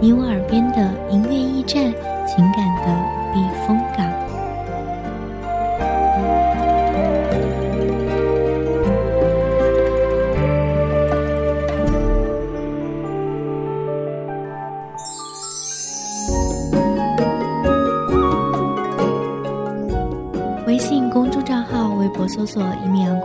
你我耳边的音乐驿站，情感的避风港。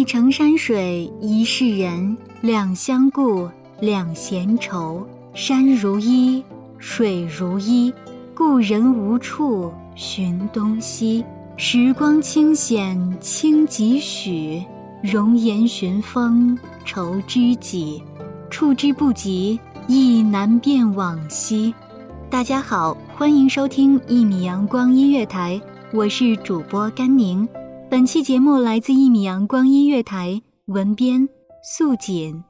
一城山水一世人，两相顾，两闲愁。山如衣，水如衣，故人无处寻东西。时光清浅清几许，容颜寻风愁知己。触之不及，亦难辨往昔。大家好，欢迎收听一米阳光音乐台，我是主播甘宁。本期节目来自一米阳光音乐台，文编素锦。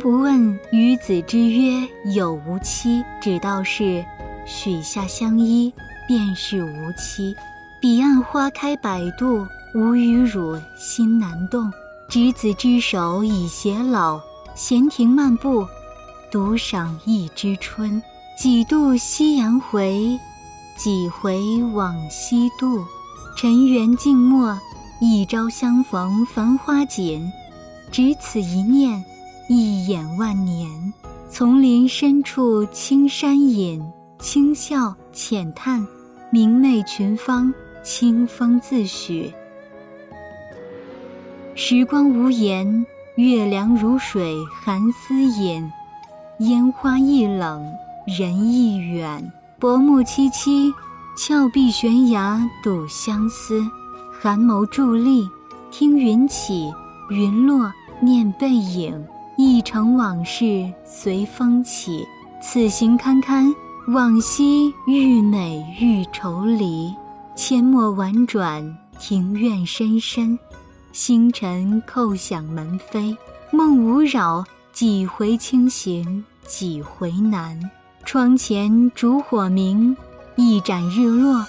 不问与子之约有无期，只道是许下相依，便是无期。彼岸花开百度，吾与汝心难动。执子之手，已偕老。闲庭漫步，独赏一枝春。几度夕阳回，几回往昔度。尘缘静默，一朝相逢繁花锦。只此一念。一眼万年，丛林深处青山隐，轻笑浅叹，明媚群芳，清风自许。时光无言，月凉如水寒丝隐，烟花易冷人亦远。薄暮凄凄，峭壁悬崖睹相思。寒眸伫立，听云起，云落念背影。一城往事随风起，此行堪堪，往昔愈美愈愁离。阡陌婉转，庭院深深。星辰叩响门扉，梦无扰，几回清醒，几回难。窗前烛火明，一盏日落，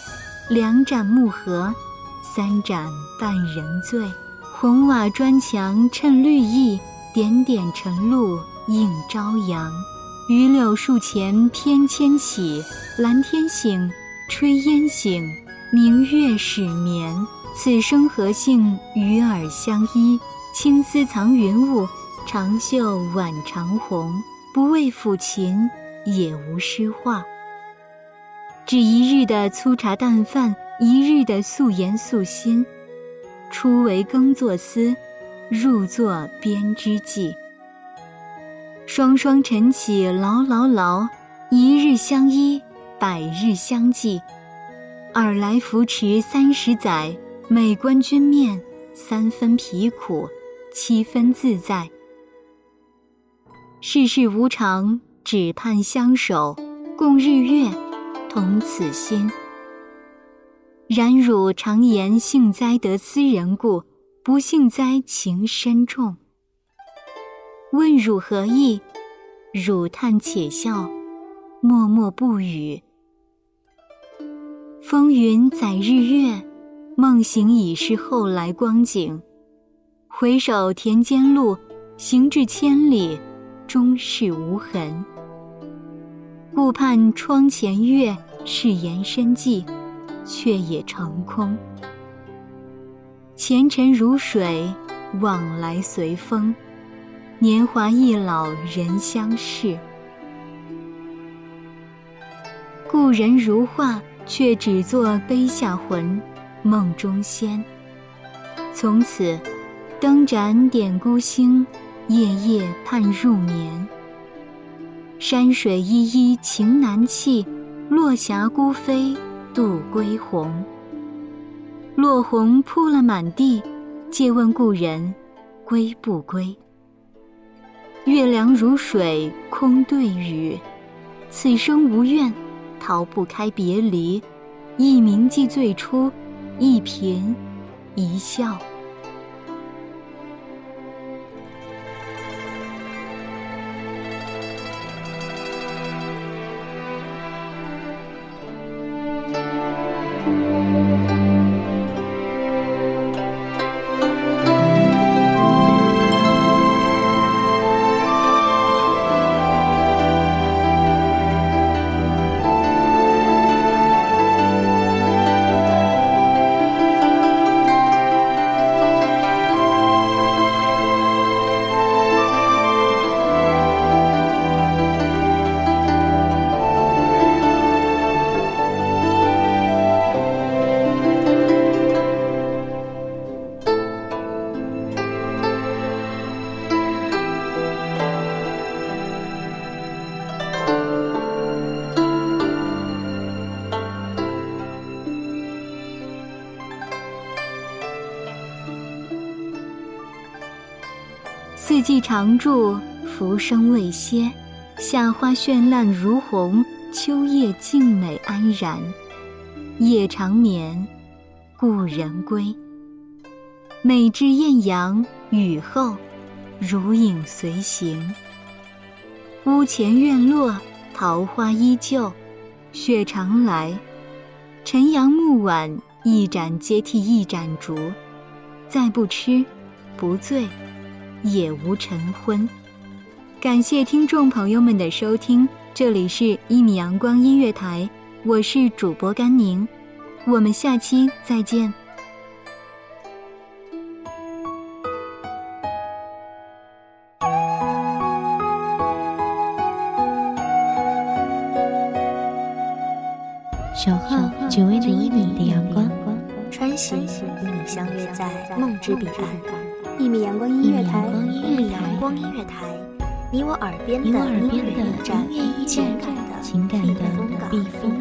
两盏暮合，三盏半人醉。红瓦砖墙衬绿意，点点晨露映朝阳。榆柳树前翩跹起，蓝天醒，炊烟醒，明月始眠。此生何幸与尔相依？青丝藏云雾，长袖挽长虹。不为抚琴，也无诗画。只一日的粗茶淡饭，一日的素颜素心。初为耕作思，入座编织记。双双晨起劳劳劳，一日相依，百日相济。尔来扶持三十载。每观君面，三分疲苦，七分自在。世事无常，只盼相守，共日月，同此心。然汝常言幸哉得斯人故，不幸哉情深重。问汝何意？汝叹且笑，默默不语。风云载日月。梦醒已是后来光景，回首田间路，行至千里，终是无痕。顾盼窗前月，是言深寄，却也成空。前尘如水，往来随风，年华易老人相识。故人如画，却只作碑下魂。梦中仙，从此灯盏点孤星，夜夜盼入眠。山水依依情难弃，落霞孤飞渡归鸿。落红铺了满地，借问故人归不归？月凉如水空对雨，此生无怨，逃不开别离。一铭记最初。一颦一笑。四季常驻，浮生未歇。夏花绚烂如红，秋叶静美安然。夜长眠，故人归。每至艳阳，雨后，如影随形。屋前院落，桃花依旧，雪常来。晨阳暮晚，一盏接替一盏烛。再不吃，不醉。也无晨昏。感谢听众朋友们的收听，这里是《一米阳光音乐台》，我是主播甘宁，我们下期再见。守候只为那一米的阳光，穿行与你相约在梦之彼岸。一米阳光音乐台，一米阳光音乐台，你我耳边的音乐驿站，情感的情感的避风港。